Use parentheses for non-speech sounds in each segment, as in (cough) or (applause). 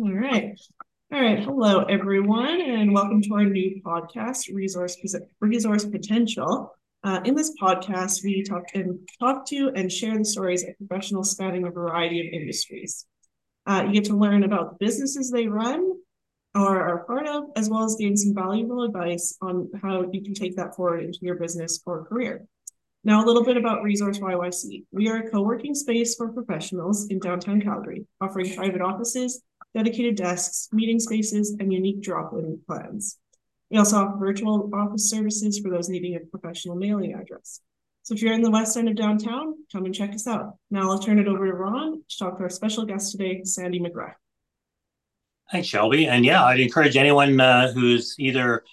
All right. All right. Hello, everyone, and welcome to our new podcast, Resource Resource Potential. Uh, in this podcast, we talk and talk to and share the stories of professionals spanning a variety of industries. Uh, you get to learn about the businesses they run or are part of, as well as gain some valuable advice on how you can take that forward into your business or career. Now, a little bit about Resource YYC. We are a co working space for professionals in downtown Calgary, offering private offices, dedicated desks, meeting spaces, and unique drop in plans. We also offer virtual office services for those needing a professional mailing address. So if you're in the west end of downtown, come and check us out. Now I'll turn it over to Ron to talk to our special guest today, Sandy McGrath. Thanks, Shelby. And yeah, I'd encourage anyone uh, who's either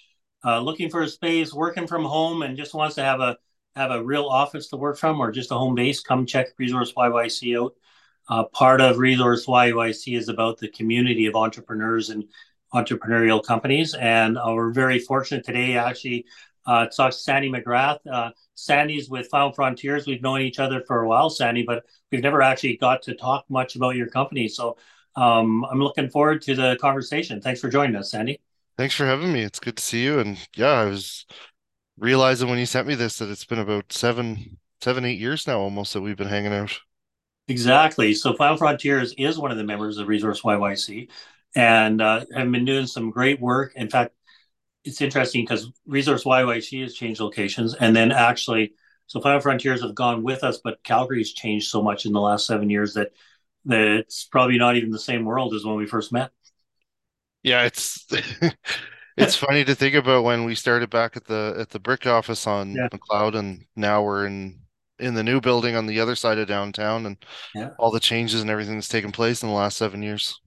uh, looking for a space, working from home, and just wants to have a have a real office to work from or just a home base, come check Resource YYC out. Uh, part of Resource YYC is about the community of entrepreneurs and entrepreneurial companies. And uh, we're very fortunate today, actually, uh, to talk to Sandy McGrath. Uh, Sandy's with Final Frontiers. We've known each other for a while, Sandy, but we've never actually got to talk much about your company. So um, I'm looking forward to the conversation. Thanks for joining us, Sandy. Thanks for having me. It's good to see you. And yeah, I was realizing when you sent me this that it's been about seven, seven, eight years now almost that we've been hanging out. Exactly. So Final Frontiers is one of the members of Resource YYC and uh, have been doing some great work. In fact, it's interesting because Resource YYC has changed locations and then actually, so Final Frontiers have gone with us, but Calgary's changed so much in the last seven years that, that it's probably not even the same world as when we first met. Yeah, it's (laughs) it's funny to think about when we started back at the at the brick office on yeah. McLeod, and now we're in in the new building on the other side of downtown, and yeah. all the changes and everything that's taken place in the last seven years.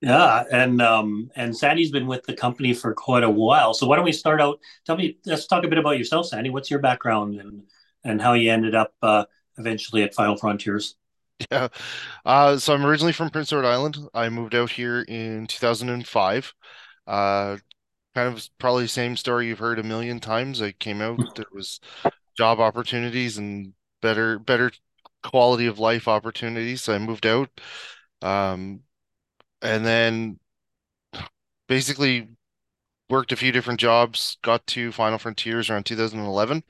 Yeah, and um, and Sandy's been with the company for quite a while. So why don't we start out? Tell me, let's talk a bit about yourself, Sandy. What's your background and and how you ended up uh, eventually at Final Frontiers? (laughs) Yeah, uh, so I'm originally from Prince Edward Island. I moved out here in 2005. Uh, kind of probably the same story you've heard a million times. I came out, there was job opportunities and better better quality of life opportunities. So I moved out. Um, and then basically worked a few different jobs, got to Final Frontiers around 2011.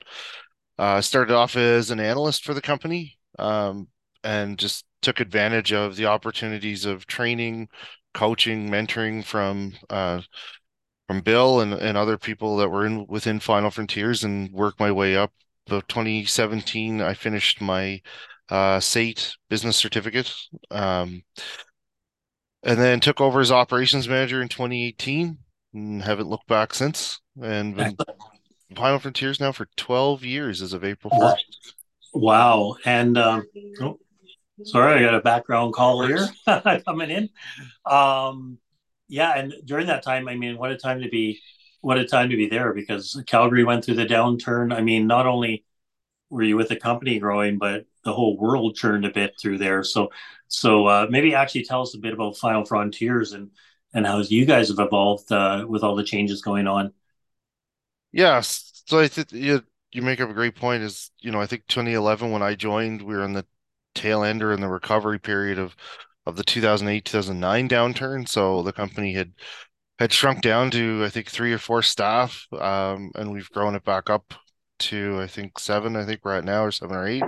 Uh, started off as an analyst for the company um, and just took advantage of the opportunities of training, coaching, mentoring from uh, from Bill and, and other people that were in within Final Frontiers and work my way up. About 2017, I finished my uh, SAIT business certificate. Um, and then took over as operations manager in 2018 and haven't looked back since. And been Final Frontiers now for 12 years as of April 1st. Wow. And um, oh, sorry, I got a background call here (laughs) coming in. Um, yeah, and during that time, I mean, what a time to be, what a time to be there because Calgary went through the downturn. I mean, not only were you with the company growing, but the whole world churned a bit through there. So, so uh, maybe actually tell us a bit about Final Frontiers and and how you guys have evolved uh, with all the changes going on. Yes, so I think you you make up a great point. Is you know I think 2011 when I joined, we were in the tail end or in the recovery period of of the 2008 2009 downturn. So the company had had shrunk down to I think three or four staff, um, and we've grown it back up to I think seven. I think we're at now or seven or eight.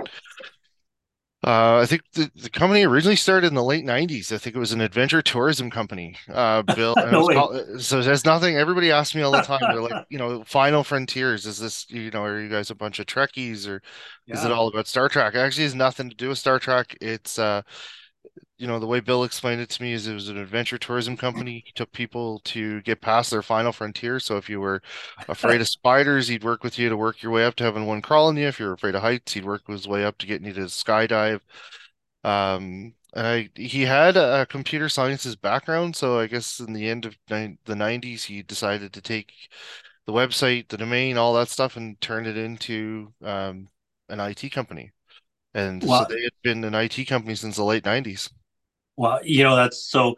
Uh, I think the, the company originally started in the late '90s. I think it was an adventure tourism company. Uh, (laughs) Bill, no called, so there's nothing. Everybody asks me all the (laughs) time. They're like, you know, Final Frontiers. Is this, you know, are you guys a bunch of Trekkies or yeah. is it all about Star Trek? It actually has nothing to do with Star Trek. It's uh, you know, the way Bill explained it to me is it was an adventure tourism company. He took people to get past their final frontier. So if you were afraid of spiders, he'd work with you to work your way up to having one crawling you. If you're afraid of heights, he'd work his way up to getting you to skydive. Um, and I, he had a computer sciences background, so I guess in the end of ni- the '90s, he decided to take the website, the domain, all that stuff, and turn it into um, an IT company. And well, so they had been an IT company since the late '90s. Well, you know, that's so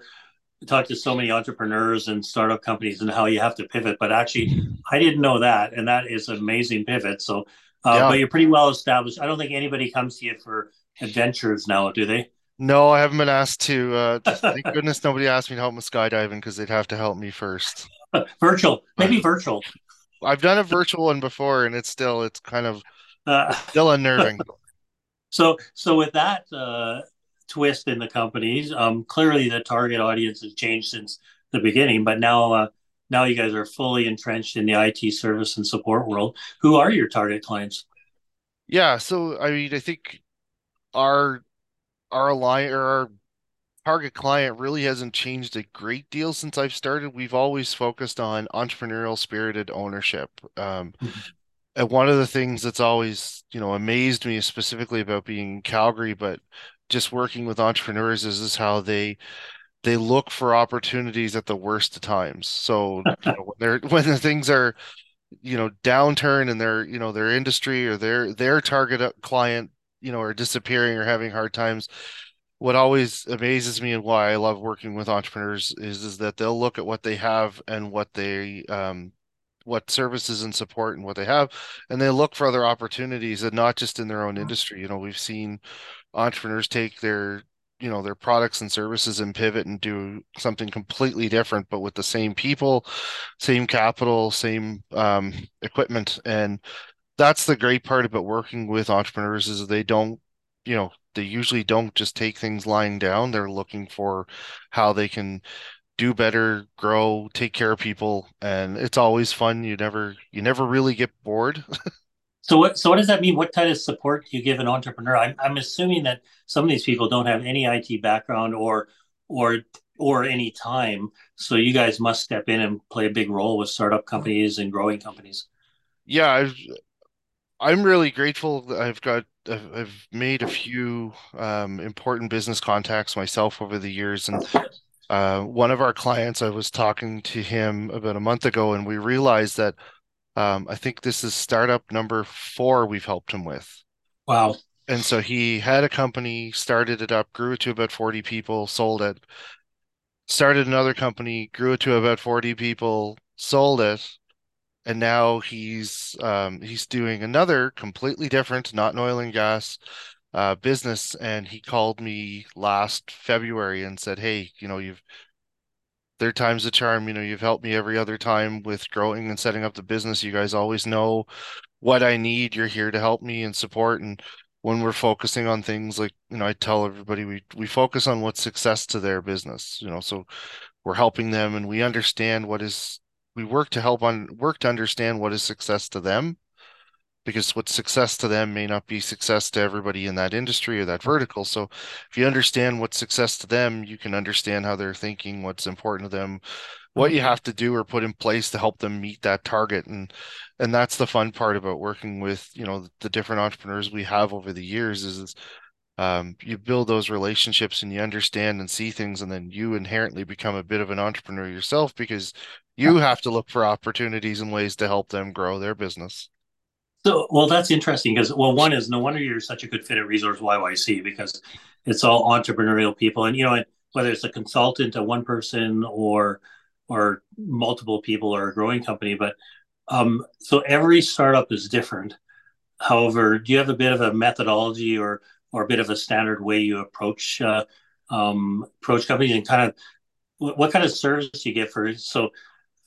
I talked to so many entrepreneurs and startup companies and how you have to pivot, but actually I didn't know that. And that is an amazing pivot. So, uh, yeah. but you're pretty well established. I don't think anybody comes to you for adventures now, do they? No, I haven't been asked to. Uh, thank goodness nobody asked me to help with skydiving because they'd have to help me first. (laughs) virtual, maybe virtual. I've done a virtual one before, and it's still it's kind of uh, still unnerving. (laughs) So, so with that uh, twist in the companies, um, clearly the target audience has changed since the beginning. But now, uh, now you guys are fully entrenched in the IT service and support world. Who are your target clients? Yeah, so I mean, I think our our line or our target client really hasn't changed a great deal since I've started. We've always focused on entrepreneurial spirited ownership. Um, mm-hmm. And one of the things that's always, you know, amazed me specifically about being in Calgary, but just working with entrepreneurs is, is how they they look for opportunities at the worst of times. So you know, when they're (laughs) when the things are, you know, downturn in their, you know, their industry or their their target client, you know, are disappearing or having hard times, what always amazes me and why I love working with entrepreneurs is is that they'll look at what they have and what they um what services and support and what they have and they look for other opportunities and not just in their own industry. You know we've seen entrepreneurs take their you know their products and services and pivot and do something completely different but with the same people same capital same um, equipment. And that's the great part about working with entrepreneurs is they don't you know they usually don't just take things lying down. They're looking for how they can do better, grow, take care of people, and it's always fun. You never you never really get bored. (laughs) so what so what does that mean? What kind of support do you give an entrepreneur? I'm I'm assuming that some of these people don't have any IT background or or or any time. So you guys must step in and play a big role with startup companies and growing companies. Yeah, I've, I'm really grateful. I've got I've made a few um, important business contacts myself over the years, and uh, one of our clients, I was talking to him about a month ago, and we realized that um, I think this is startup number four we've helped him with. Wow! And so he had a company, started it up, grew it to about forty people, sold it. Started another company, grew it to about forty people, sold it, and now he's um, he's doing another completely different, not an oil and gas uh, business. And he called me last February and said, "Hey, you know, you've third time's the charm. You know, you've helped me every other time with growing and setting up the business. You guys always know what I need. You're here to help me and support. And when we're focusing on things like, you know, I tell everybody we we focus on what's success to their business. You know, so we're helping them and we understand what is we work to help on work to understand what is success to them because what's success to them may not be success to everybody in that industry or that vertical. So if you understand what's success to them, you can understand how they're thinking, what's important to them, what you mm-hmm. have to do or put in place to help them meet that target. And and that's the fun part about working with, you know, the different entrepreneurs we have over the years is um, you build those relationships and you understand and see things and then you inherently become a bit of an entrepreneur yourself because you have to look for opportunities and ways to help them grow their business so well that's interesting because well one is no wonder you're such a good fit at resource yyc because it's all entrepreneurial people. And you know whether it's a consultant a one person or or multiple people or a growing company but um, so every startup is different. However do you have a bit of a methodology or or a bit of a standard way you approach uh, um, approach companies and kind of what, what kind of service you get for so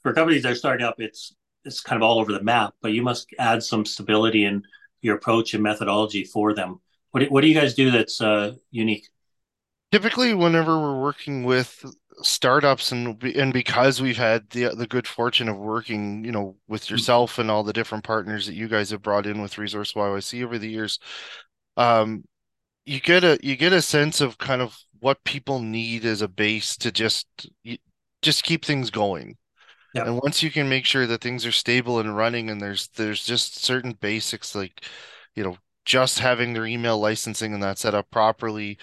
for companies that are starting up it's it's kind of all over the map but you must add some stability in your approach and methodology for them what do, what do you guys do that's uh, unique typically whenever we're working with startups and and because we've had the the good fortune of working you know with mm. yourself and all the different partners that you guys have brought in with resource YYC over the years um you get a you get a sense of kind of what people need as a base to just just keep things going. And once you can make sure that things are stable and running and there's there's just certain basics like you know just having their email licensing and that set up properly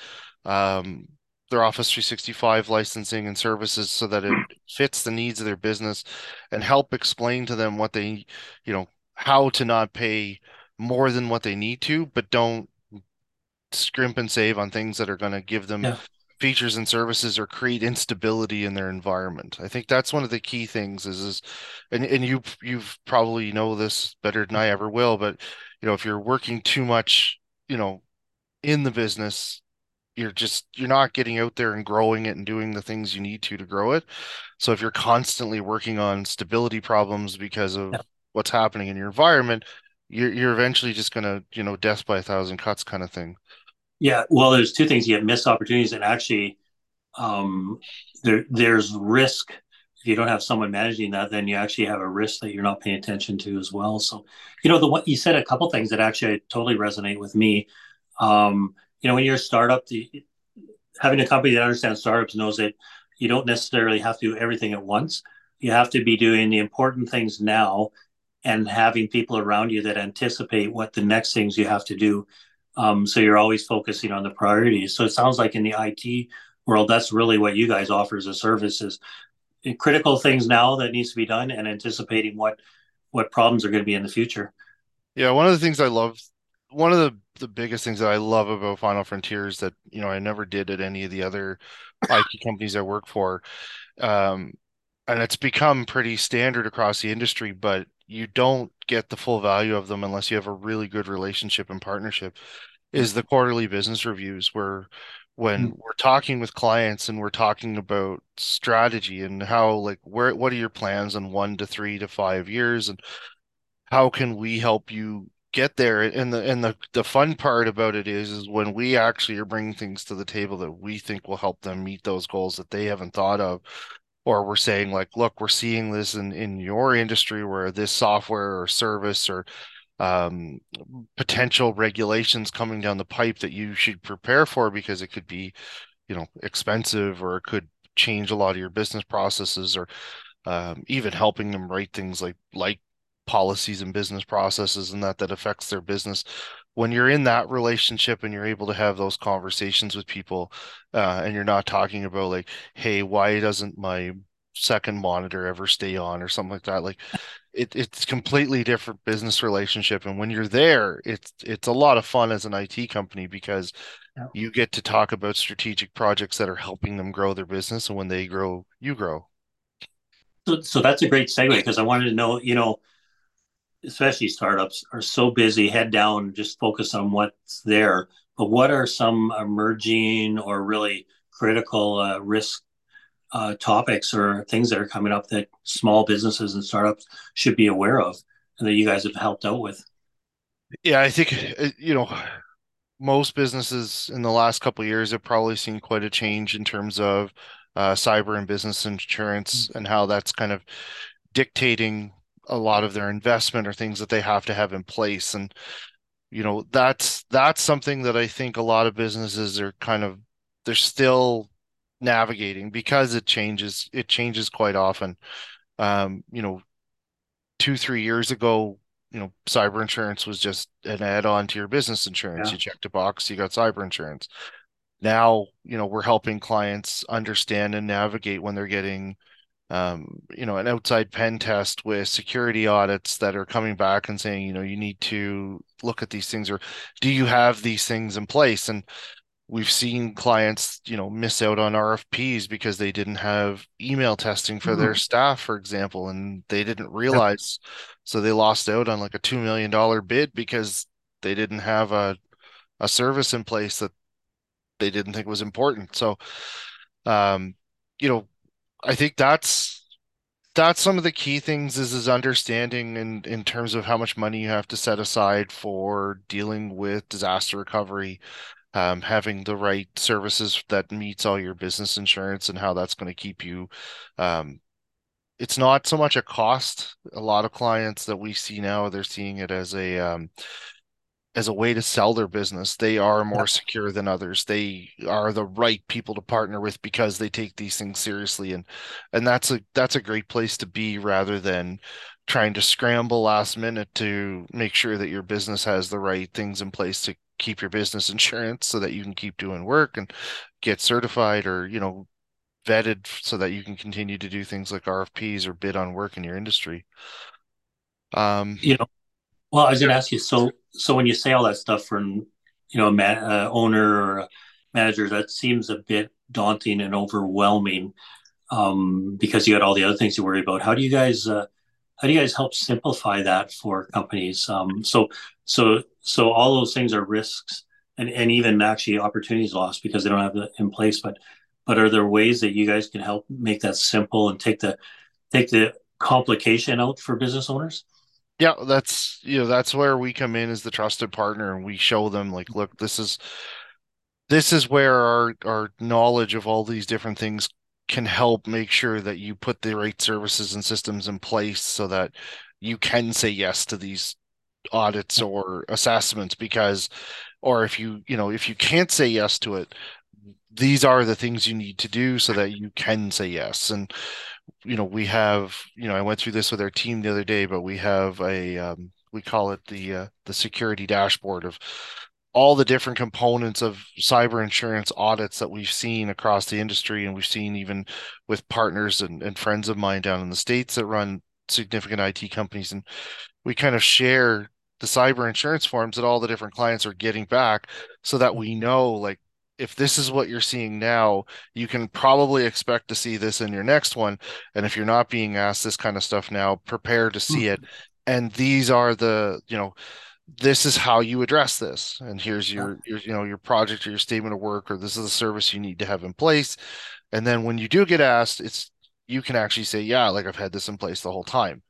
um their Office 365 licensing and services so that it fits the needs of their business and help explain to them what they, you know, how to not pay more than what they need to, but don't scrimp and save on things that are going to give them yeah. Features and services or create instability in their environment. I think that's one of the key things is is and, and you you've probably know this better than I ever will, but you know, if you're working too much, you know, in the business, you're just you're not getting out there and growing it and doing the things you need to to grow it. So if you're constantly working on stability problems because of Yeah. what's happening in your environment, you're you're eventually just gonna, you know, death by a thousand cuts kind of thing. Yeah, well, there's two things. You have missed opportunities, and actually, um, there there's risk. If you don't have someone managing that, then you actually have a risk that you're not paying attention to as well. So, you know, the what you said a couple things that actually totally resonate with me. Um, you know, when you're a startup, the, having a company that understands startups knows that you don't necessarily have to do everything at once. You have to be doing the important things now and having people around you that anticipate what the next things you have to do. Um, so you're always focusing on the priorities. So it sounds like in the IT world, that's really what you guys offer as a service is critical things now that needs to be done and anticipating what what problems are going to be in the future. Yeah, one of the things I love, one of the the biggest things that I love about Final Frontier is that, you know, I never did at any of the other IT companies I work for. Um, and it's become pretty standard across the industry, but you don't get the full value of them unless you have a really good relationship and partnership. Is the quarterly business reviews where when Mm. we're talking with clients and we're talking about strategy and how like where what are your plans on one to three to five years and how can we help you get there and the and the the fun part about it is is when we actually are bringing things to the table that we think will help them meet those goals that they haven't thought of or we're saying like look we're seeing this in in your industry where this software or service or um, potential regulations coming down the pipe that you should prepare for because it could be you know expensive or it could change a lot of your business processes or um, even helping them write things like like policies and business processes and that that affects their business when you're in that relationship and you're able to have those conversations with people uh, and you're not talking about like hey why doesn't my second monitor ever stay on or something like that like it, it's completely different business relationship and when you're there it's it's a lot of fun as an IT company because Yeah. you get to talk about strategic projects that are helping them grow their business and when they grow you grow So, so that's a great segue because I wanted to know, you know, especially startups are so busy, head down, just focus on what's there. But what are some emerging or really critical uh, risk uh, topics or things that are coming up that small businesses and startups should be aware of and that you guys have helped out with? yeah I think uh, you know most businesses in the last couple of years have probably seen quite a change in terms of uh, cyber and business insurance and how that's kind of dictating a lot of their investment or things that they have to have in place. And, you know, that's that's something that I think a lot of businesses are kind of they're still navigating because it changes it changes quite often. Um, you know, two, three years ago, you know, cyber insurance was just an add-on to your business insurance. Yeah. You checked a box, you got cyber insurance. Now, you know, we're helping clients understand and navigate when they're getting um, you know, an outside pen test with security audits that are coming back and saying, you know, you need to look at these things or do you have these things in place? And we've seen clients, you know, miss out on RFPs because they didn't have email testing for their Mhm. staff, for example, and they didn't realize. So they lost out on like a $2 million bid because they didn't have a, a service in place that they didn't think was important. So, um, you know, I think that's that's some of the key things is is understanding in in terms of how much money you have to set aside for dealing with disaster recovery, um, having the right services that meets all your business insurance and how that's going to keep you. Um, it's not so much a cost. A lot of clients that we see now, they're seeing it as a um, as a way to sell their business. They are more secure than others. They are the right people to partner with because they take these things seriously and and that's a that's a great place to be rather than trying to scramble last minute to make sure that your business has the right things in place to keep your business (laughs) insurance so that you can keep doing work and get certified or, you know, vetted so that you can continue to do things like RFPs or bid on work in your industry. Um, You know, well, I was going to ask you. So, so when you say all that stuff from, you know, a ma- uh, owner or a manager, that seems a bit daunting and overwhelming, um, because you got all the other things you worry about. How do you guys, uh, how do you guys help simplify that for companies? Um, so, so, so all those things are risks and and even actually opportunities lost because they don't have it in place. But but are there ways that you guys can help make that simple and take the take the complication out for business owners? Yeah, that's you know that's where we come in as the trusted partner, and we show them like, look, this is this is where our our knowledge of all these different things can help make sure that you put the right services and systems in place so that you can say yes to these audits mm-hmm. or assessments because or if you you know if you can't say yes to it these are the things you need to do so that you can say yes. And you know we have you know i went through this with our team the other day but we have a um, we call it the uh, the security dashboard of all the different components of cyber insurance audits that we've seen across the industry. And we've seen even with partners and, and friends of mine down in the states that run significant IT companies. And we kind of share the cyber insurance forms that all the different clients are getting back so that we know like if this is what you're seeing now, you can probably expect to see this in your next one. And if you're not being asked this kind of stuff now, prepare to see it. And these are the, you know, this is how you address this. And here's your, your, you know, your project or your statement of work, or this is the service you need to have in place. And then when you do get asked, it's you can actually say, yeah, like I've had this in place the whole time.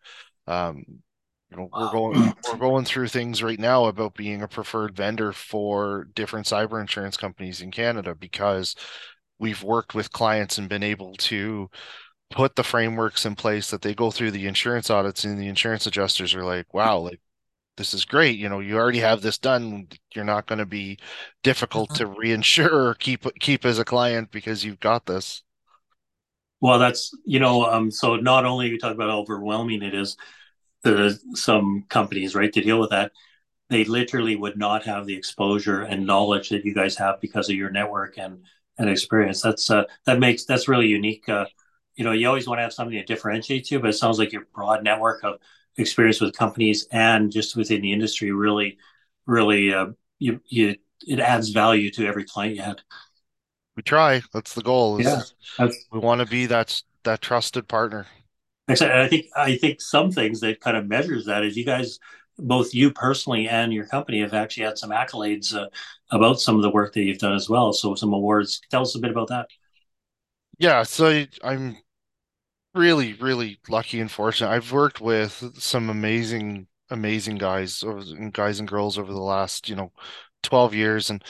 Um, you know, we're going we're going through things right now about being a preferred vendor for different cyber insurance companies in Canada because we've worked with clients and been able to put the frameworks in place that they go through the insurance audits and the insurance adjusters are like, wow, like this is great. You know, you already have this done. You're not going to be difficult to reinsure or keep keep as a client because you've got this. Well, that's you know, um, so not only you talk about how overwhelming it is, to some companies, right, to deal with that, they literally would not have the exposure and knowledge that you guys have because of your network and and experience. That's uh, that makes that's really unique. Uh, you know, you always want to have something that differentiates you, but it sounds like your broad network of experience with companies and just within the industry really, really, uh, you you it adds value to every client you had. We try. That's the goal. yeah, we want to be that that trusted partner. Actually, I think I think some things that kind of measures that is you guys, both you personally and your company, have actually had some accolades uh, about some of the work that you've done as well. So some awards. Tell us a bit about that. Yeah, so I'm really, really lucky and fortunate. I've worked with some amazing, amazing guys, guys and girls over the last, you know, 12 years, and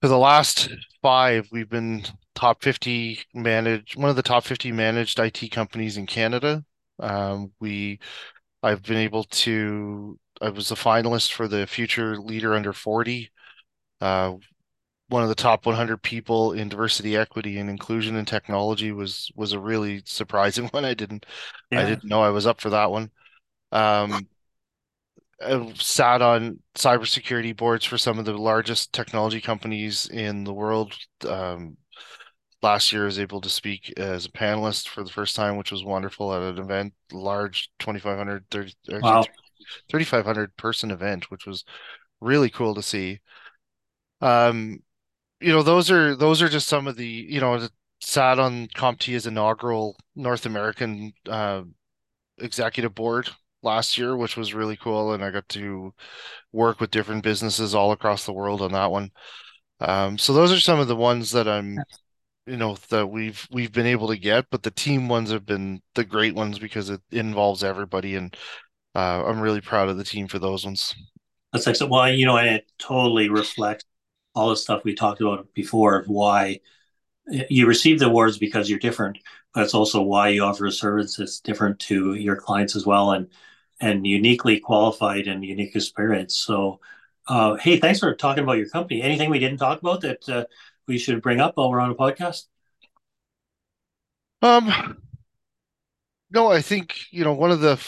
for the last five, we've been top 50 managed, one of the top 50 managed IT companies in Canada. Um, we, I've been able to, I was a finalist for the Future Leader Under 40, uh, one of the top 100 people in diversity, equity, and inclusion in technology was was a really surprising (laughs) one. I didn't, yeah. I didn't know I was up for that one. Um, sat on cybersecurity boards for some of the largest technology companies in the world. Um, last year, I was able to speak as a panelist for the first time, which was wonderful at an event, large 2,500, 30, wow. 3,500 person event, which was really cool to see. Um, you know, those are those are just some of the you know sat on CompTIA's inaugural North American uh, executive board last year, which was really cool. And I got to work with different businesses all across the world on that one. Um, so those are some of the ones that I'm, you know, that we've we've been able to get. But the team ones have been the great ones because it involves everybody, and uh, I'm really proud of the team for those ones. That's excellent. Well, you know, it totally reflects all the stuff we talked about before of why you receive the awards because you're different, but it's also why you offer a service that's different to your clients as well. And and uniquely qualified and unique experience. So, uh, hey, thanks for talking about your company. Anything we didn't talk about that uh, we should bring up while we're on a podcast? Um, no, I think you know one of the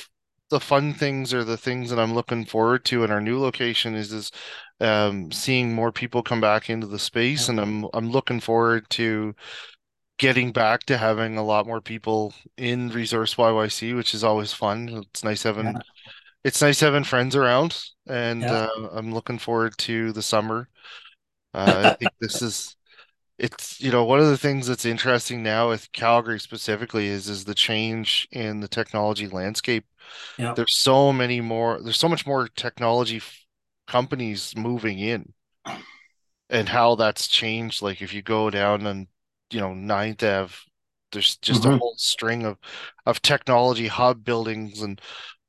the fun things or the things that I'm looking forward to in our new location is is um, seeing more people come back into the space, and I'm I'm looking forward to getting back to having a lot more people in Resource YYC, which is always fun. It's nice having yeah. it's nice having friends around, and yeah. uh, I'm looking forward to the summer. Uh, I think this is it's you know one of the things that's interesting now with Calgary specifically is is the change in the technology landscape. Yeah. There's so many more. There's so much more technology f- companies moving in and how that's changed. Like if you go down and you know Ninth Ave, there's just Mhm. a whole string of of technology hub buildings and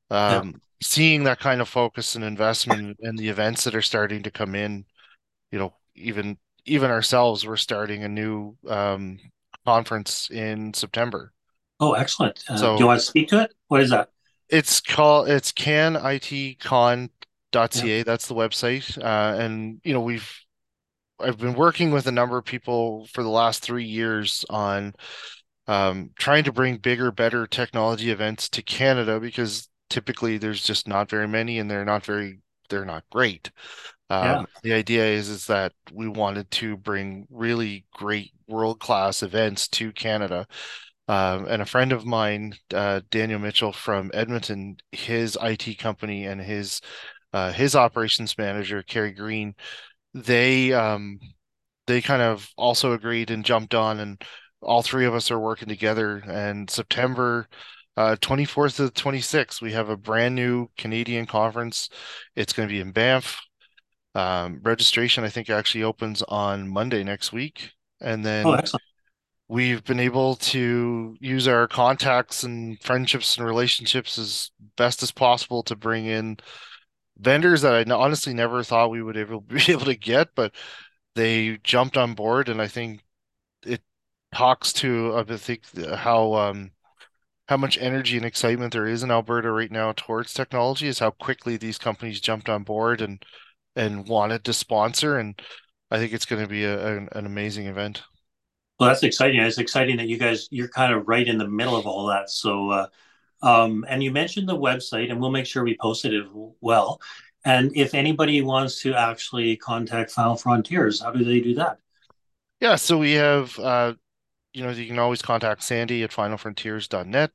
um, seeing that kind of focus and investment and the events that are starting to come in. You know, even even ourselves, we're starting a new um, conference in September. Oh, excellent. Uh, So- do you want to speak to it? What is that? It's called it's canitcon.ca. That's the website. Uh, and you know, we've I've been working with a number of people for the last three years on um, trying to bring bigger, better technology events to Canada because typically there's just not very many and they're not very they're not great. Um, Yeah. the idea is is that we wanted to bring really great world-class events to Canada. Um, and a friend of mine, uh, Daniel Mitchell from Edmonton, his IT company and his uh, his operations manager, Kerry Green, they um, they kind of also agreed and jumped on, and all three of us are working together. And September uh, 24th to the 26th, we have a brand new Canadian conference. It's going to be in Banff. Um, registration, I think, actually opens on Monday next week. And then Oh, excellent. we've been able to use our contacts and friendships and relationships as best as possible to bring in vendors that I honestly never thought we would able, (laughs) be able to get, but they jumped on board, and I think it talks to I think how um how much energy and excitement there is in Alberta right now towards technology is how quickly these companies jumped on board and and wanted to sponsor, and I think it's going to be a, an, an amazing event. Well, that's exciting. It's exciting that you guys you're kind of right in the middle of all that. So, uh, um, and you mentioned the website, and we'll make sure we post it well. And if anybody wants to actually contact Final Frontiers, how do they do that? Yeah, so we have uh you know, you can always contact Sandy at finalfrontiers.net.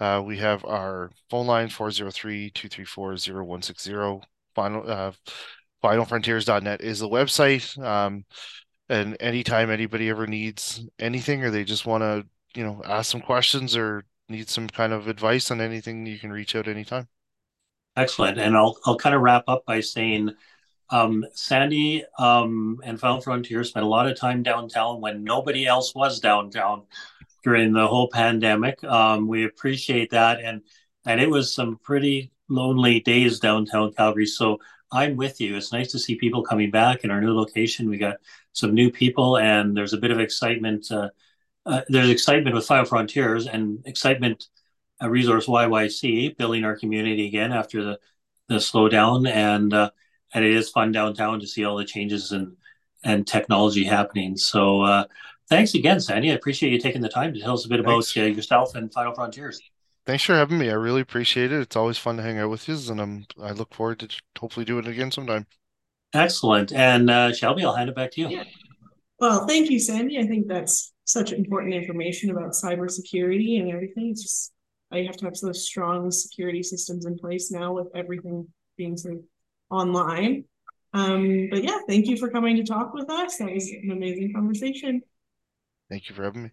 Uh, we have our phone line 403-234-0160. Final uh, finalfrontiers.net is the website. Um, and anytime anybody ever needs anything or they just want to, you know, ask some questions or need some kind of advice on anything, you can reach out anytime. Excellent. And I'll I'll kind of wrap up by saying, um, Sandy um, and Final Frontier spent a lot of time downtown when nobody else was downtown during the whole pandemic. Um, we appreciate that, and and it was some pretty lonely days downtown Calgary. So I'm with you. It's nice to see people coming back in our new location. We got some new people, and there's a bit of excitement. Uh, uh, there's excitement with Final Frontiers and excitement uh, Resource YYC building our community again after the the slowdown, and uh, and it is fun downtown to see all the changes and and technology happening. So uh, thanks again, Sandy. I appreciate you taking the time to tell us a bit about Thanks. uh, yourself and Final Frontiers. Thanks for having me. I really appreciate it. It's always fun to hang out with you, and I'm I look forward to hopefully doing it again sometime. Excellent. And uh, Shelby, I'll hand it back to you. Yeah. Well, thank you, Sandy. I think that's such important information about cybersecurity and everything. It's just I have to have those strong security systems in place now with everything being sort of online. Um, but yeah, thank you for coming to talk with us. That was an amazing conversation. Thank you for having me.